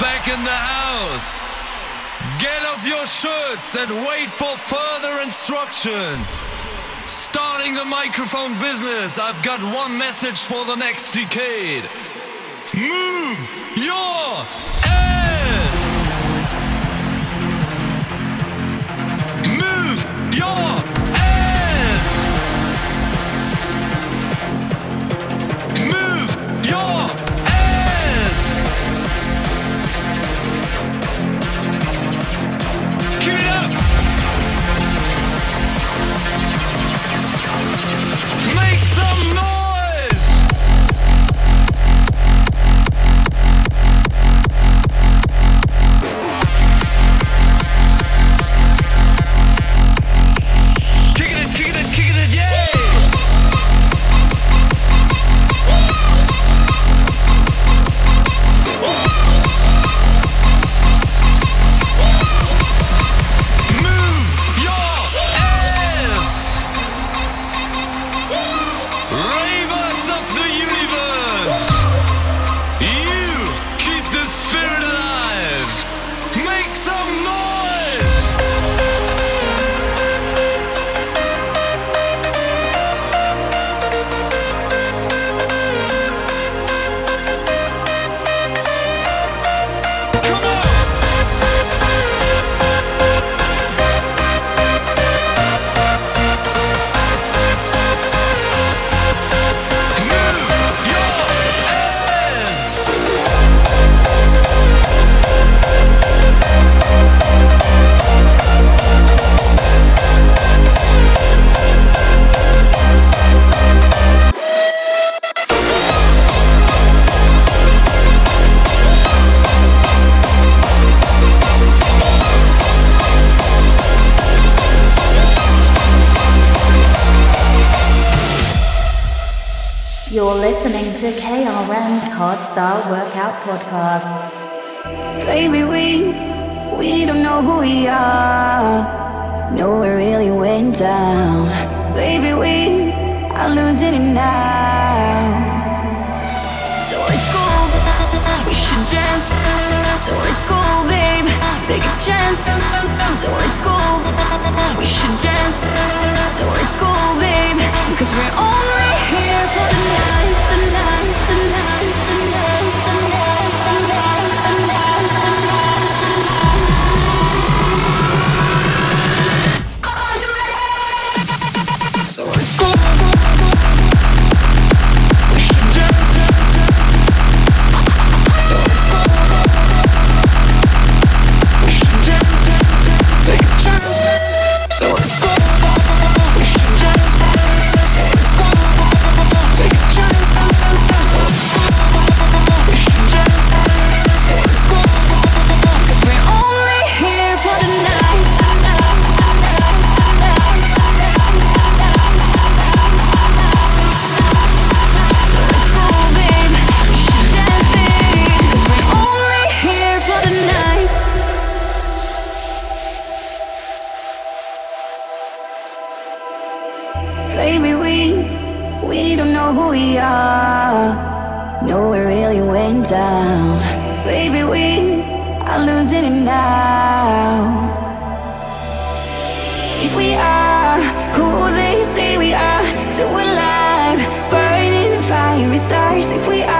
back in the house. Get off your shirts and wait for further instructions. Starting the microphone business, I've got one message for the next decade. Move your ass! Move your Hardstyle Workout Podcast. Baby, we we don't know who we are. No, it really went down. Baby, we are losing it now. So it's cool, we should dance. So it's cool, babe, take a chance. So it's cool, we should dance. So it's cool, babe, because we're only here for the night, the stars. If we are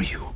are you?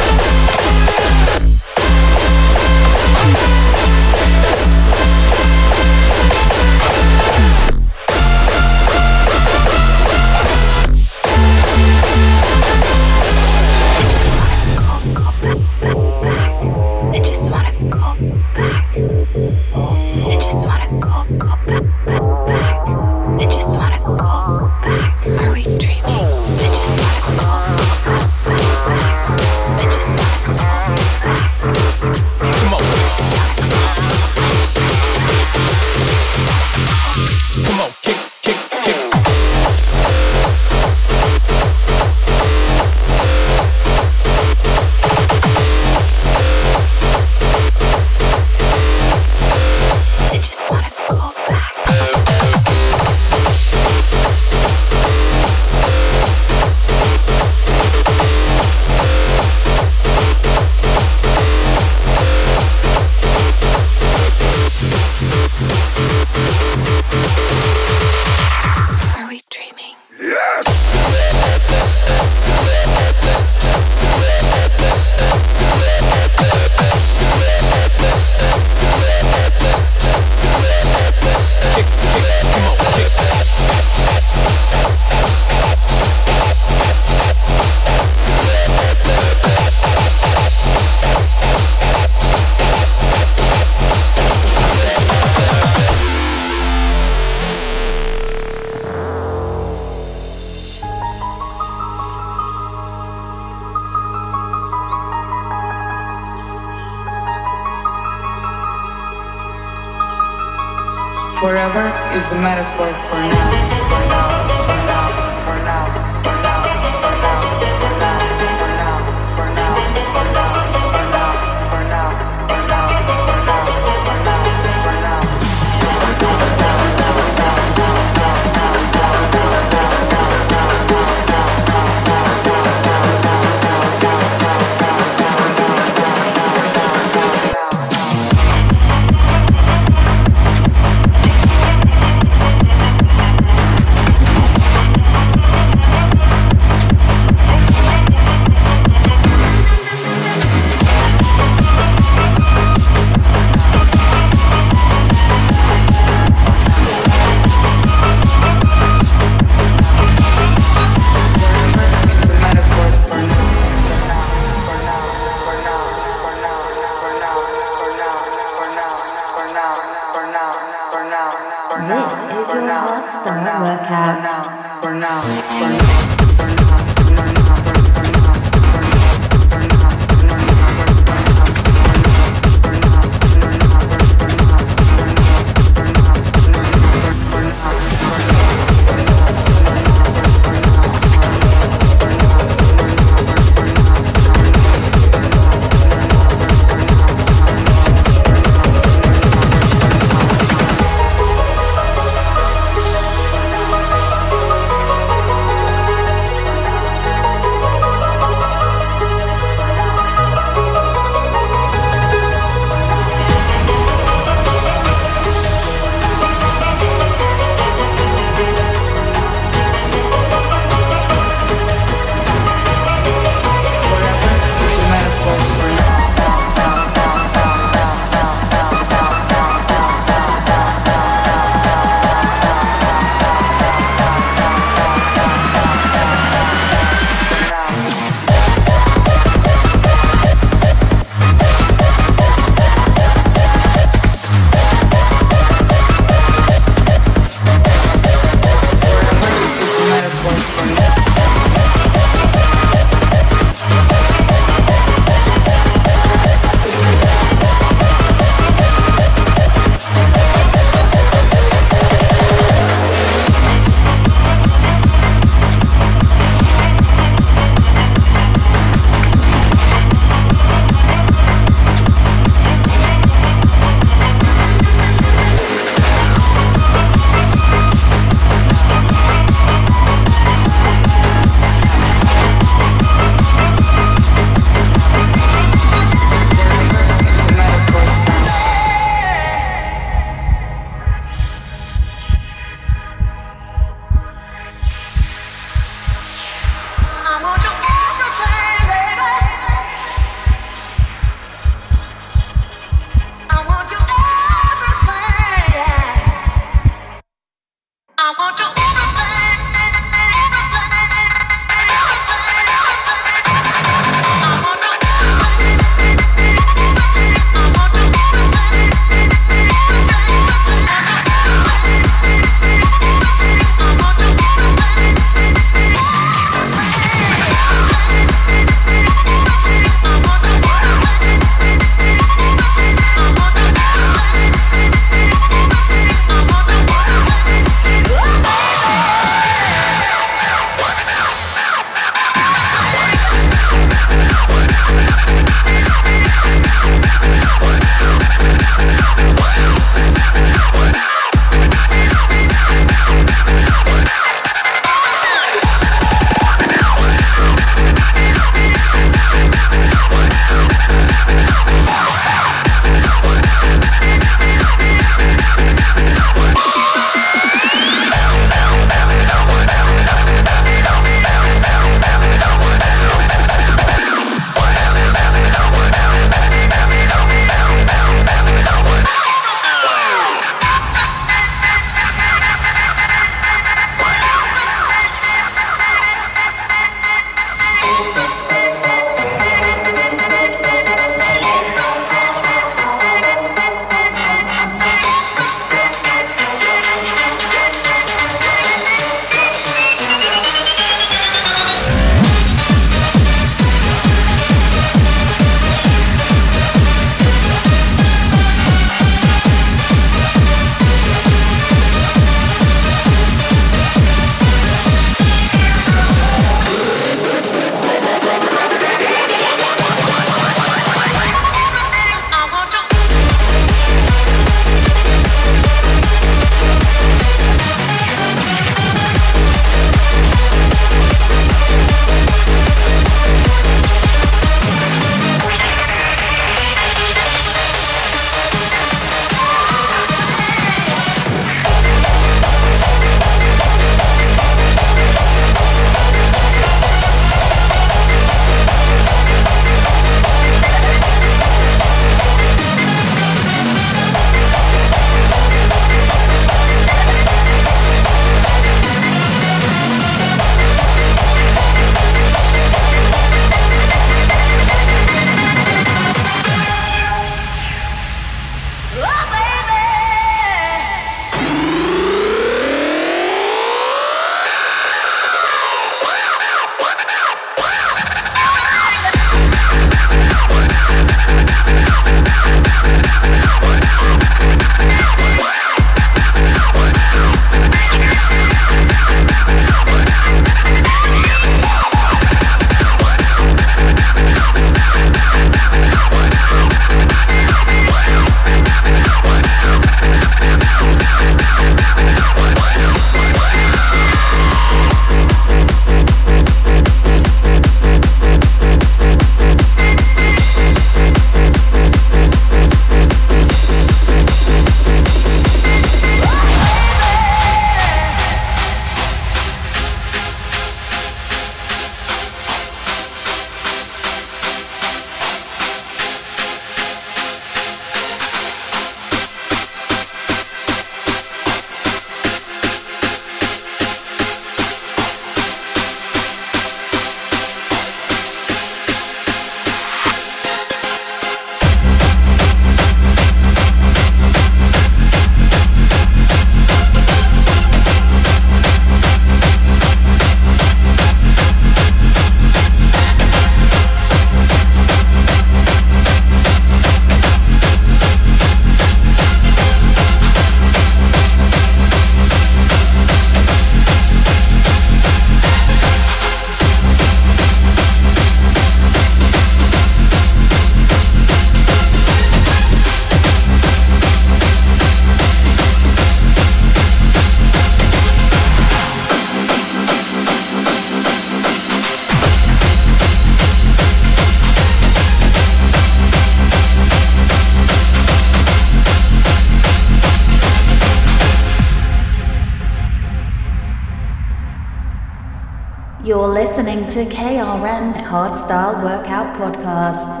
Listening to KRM's Hardstyle Workout Podcast.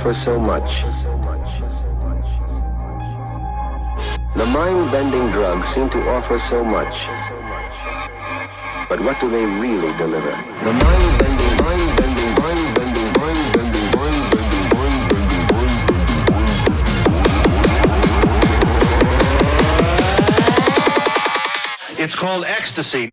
Offer so much. The mind-bending drugs seem to offer so much. But what do they really deliver? The mind-bending, mind-bending, mind-bending, mind-bending, mind-bending, mind-bending, mind-bending. It's called ecstasy.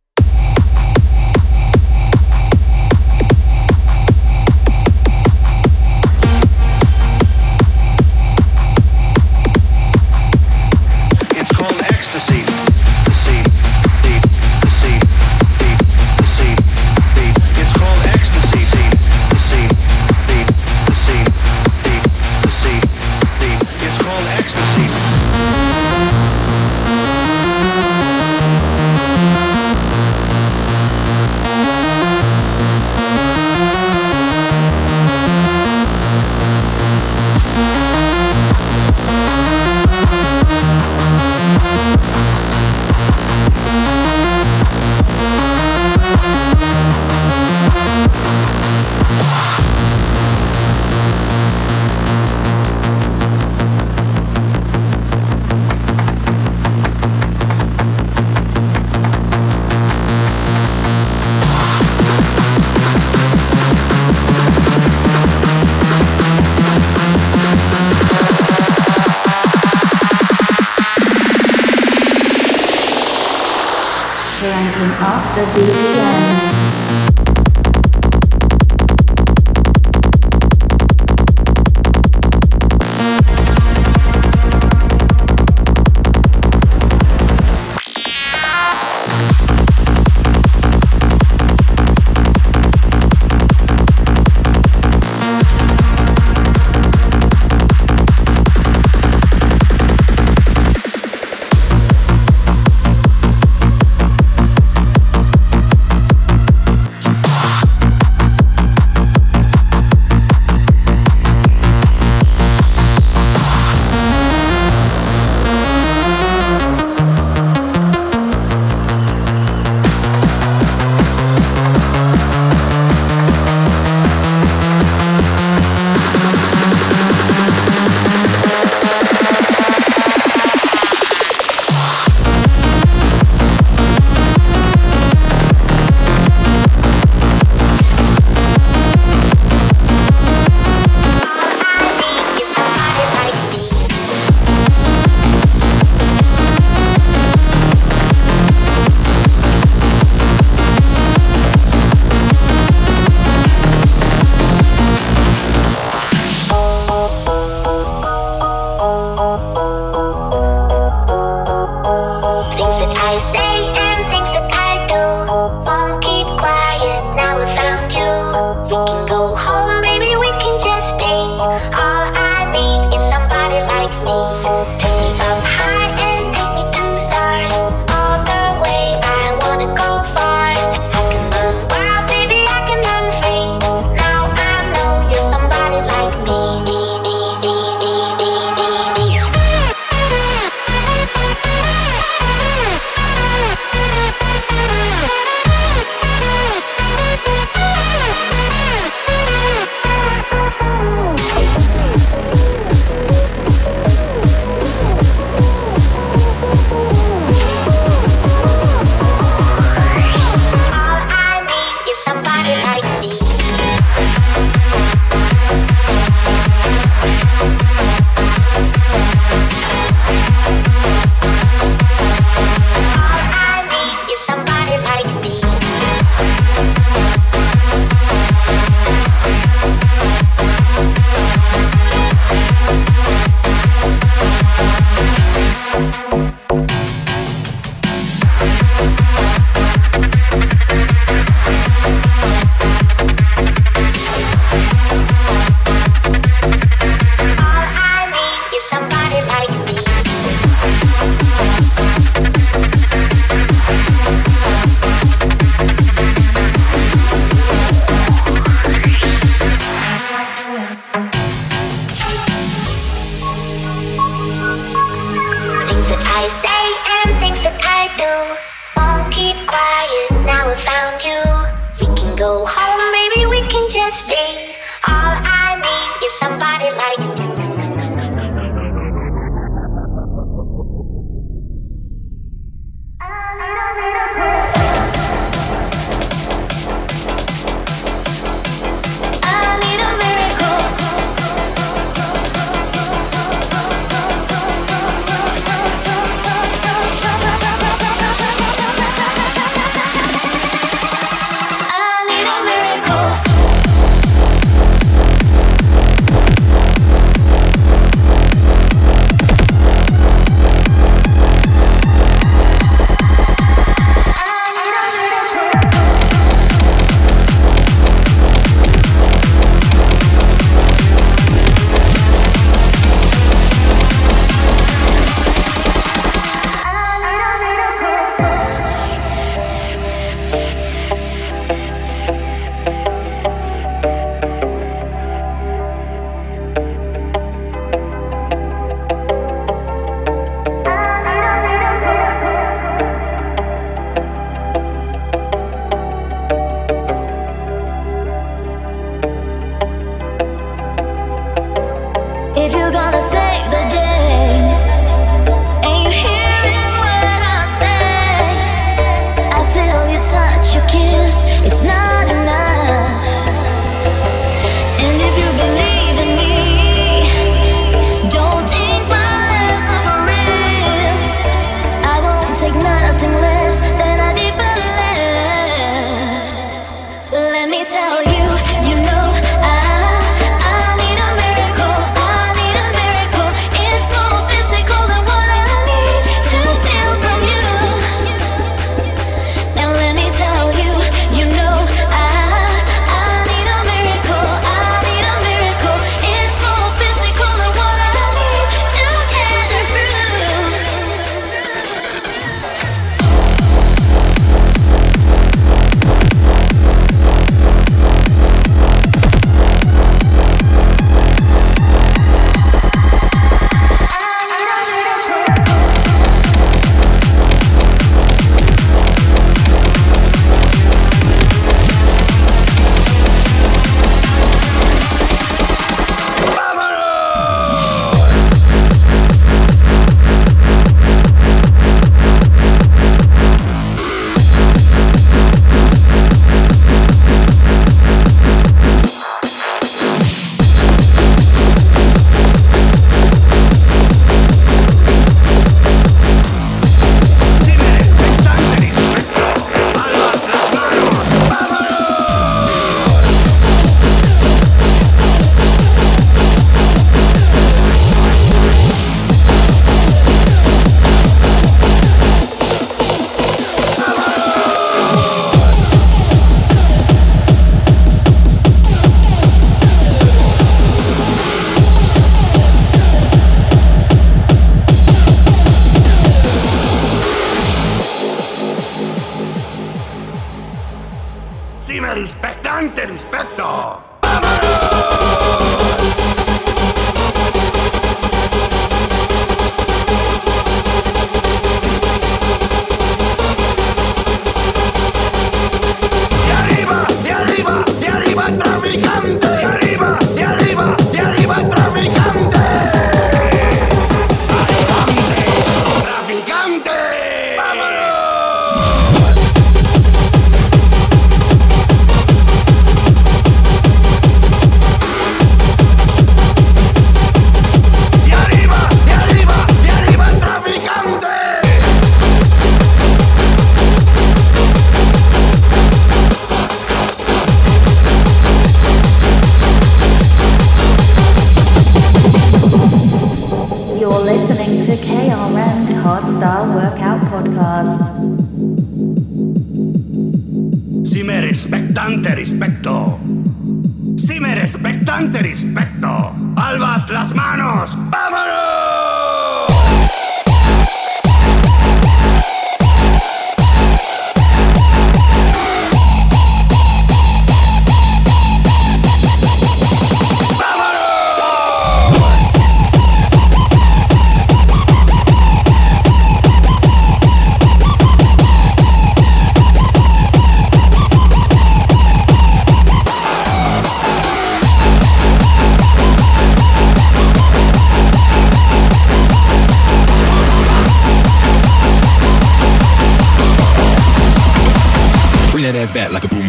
Back like a boom.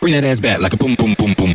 Bring that ass back like a boom, boom, boom, boom,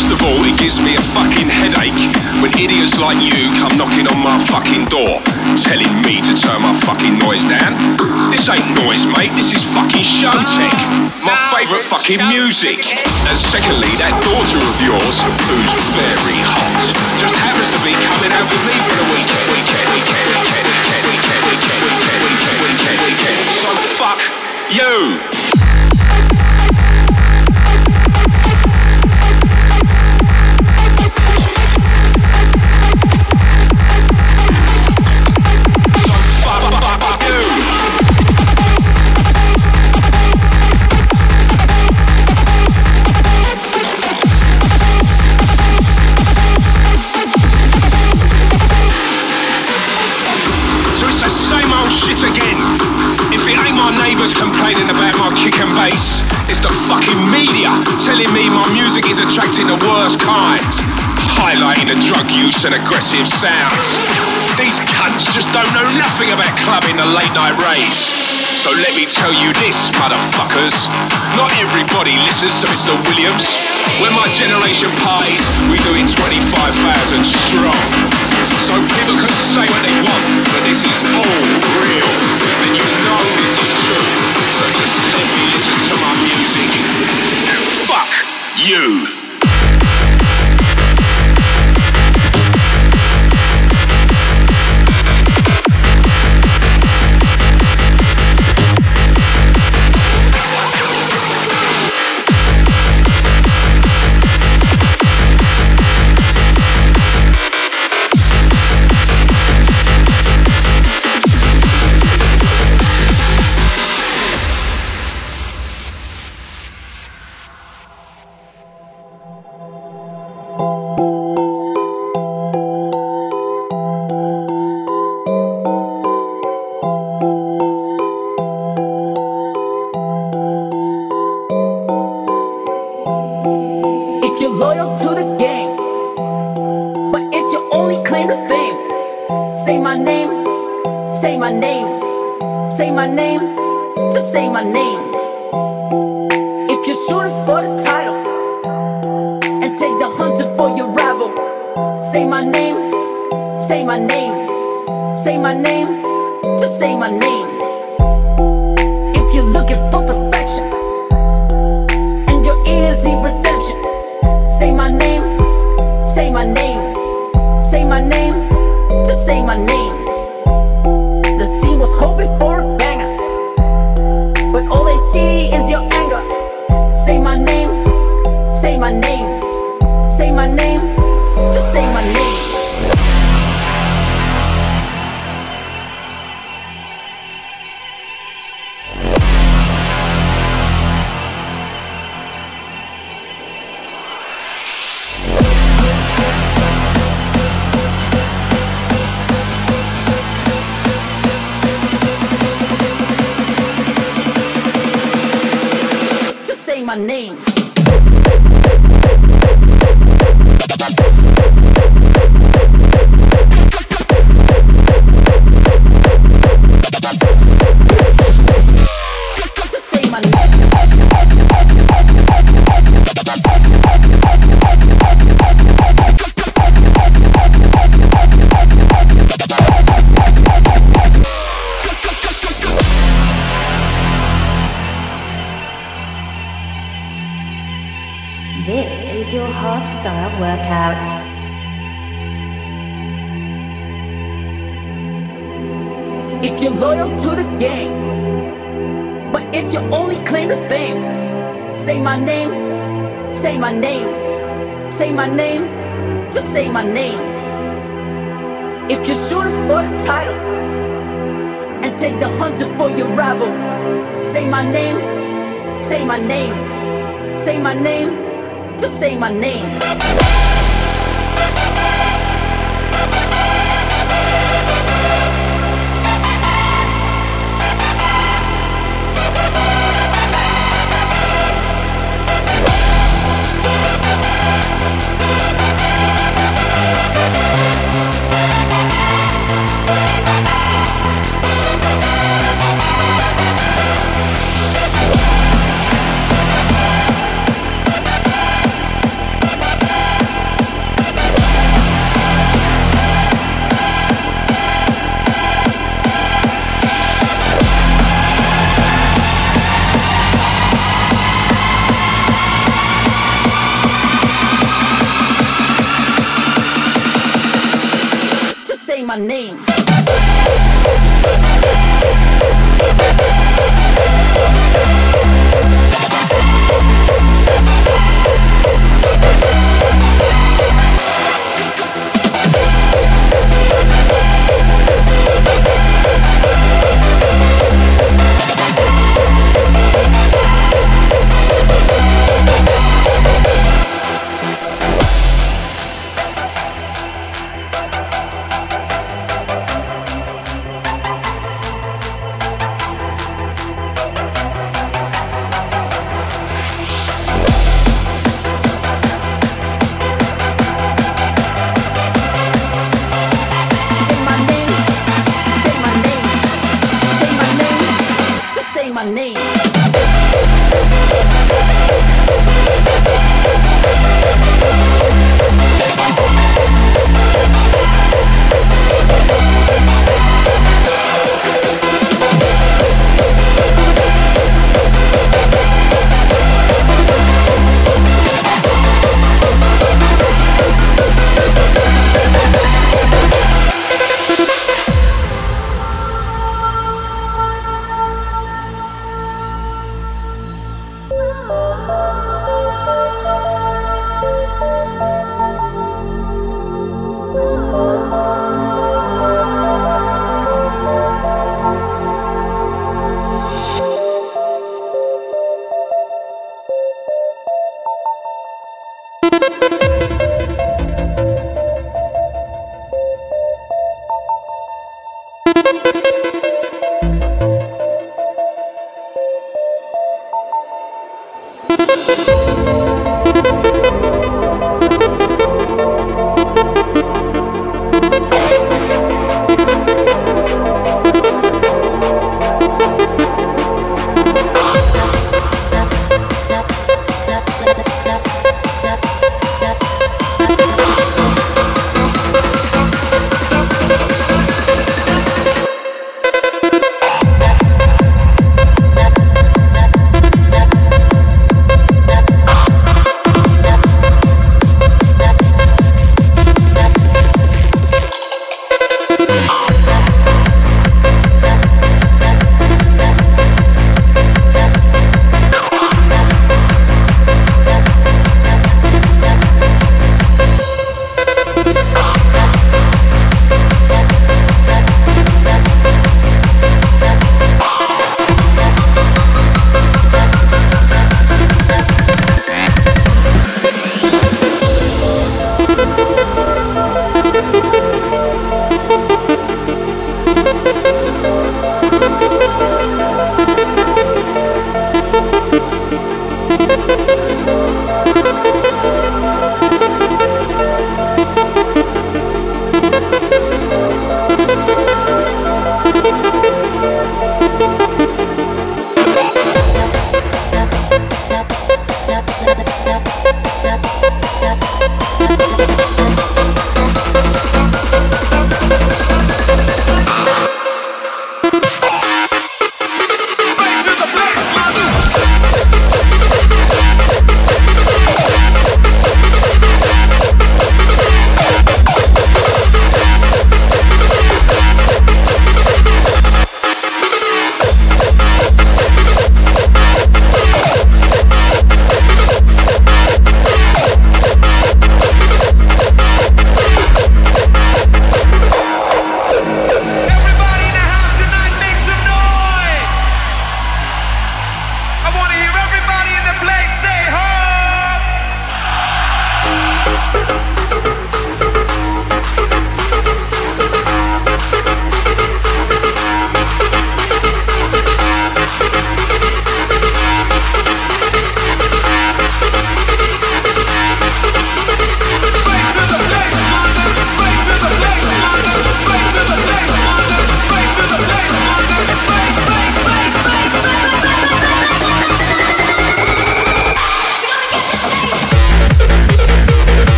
first of all, it gives me a fucking headache when idiots like you come knocking on my fucking door, telling me to turn my fucking noise down. This ain't noise, mate. This is fucking show tech. My favourite fucking music. And secondly, that daughter of yours, who's very hot, just happens to be coming out with me for the weekend. Weekend, weekend, weekend, weekend, weekend, weekend, weekend, weekend, weekend, weekend. So fuck you. Complaining about my kick and bass, it's the fucking media telling me my music is attracting the worst kind. highlighting the drug use and aggressive sounds. These cunts just don't know nothing about clubbing the late night raves. So let me tell you this, motherfuckers. Not everybody listens to Mr. Williams. When my generation parties, we do it 25,000 strong. So people can say what they want, but this is all real. And you know this is true. So just let me listen to my music. And fuck you. if you're loyal to the game. But it's your only claim to fame. Say my name, say my name, say my name, just say my name. If you're shooting for the title and take the hunter for your rival, say my name, say my name, say my name, just say my name. my name.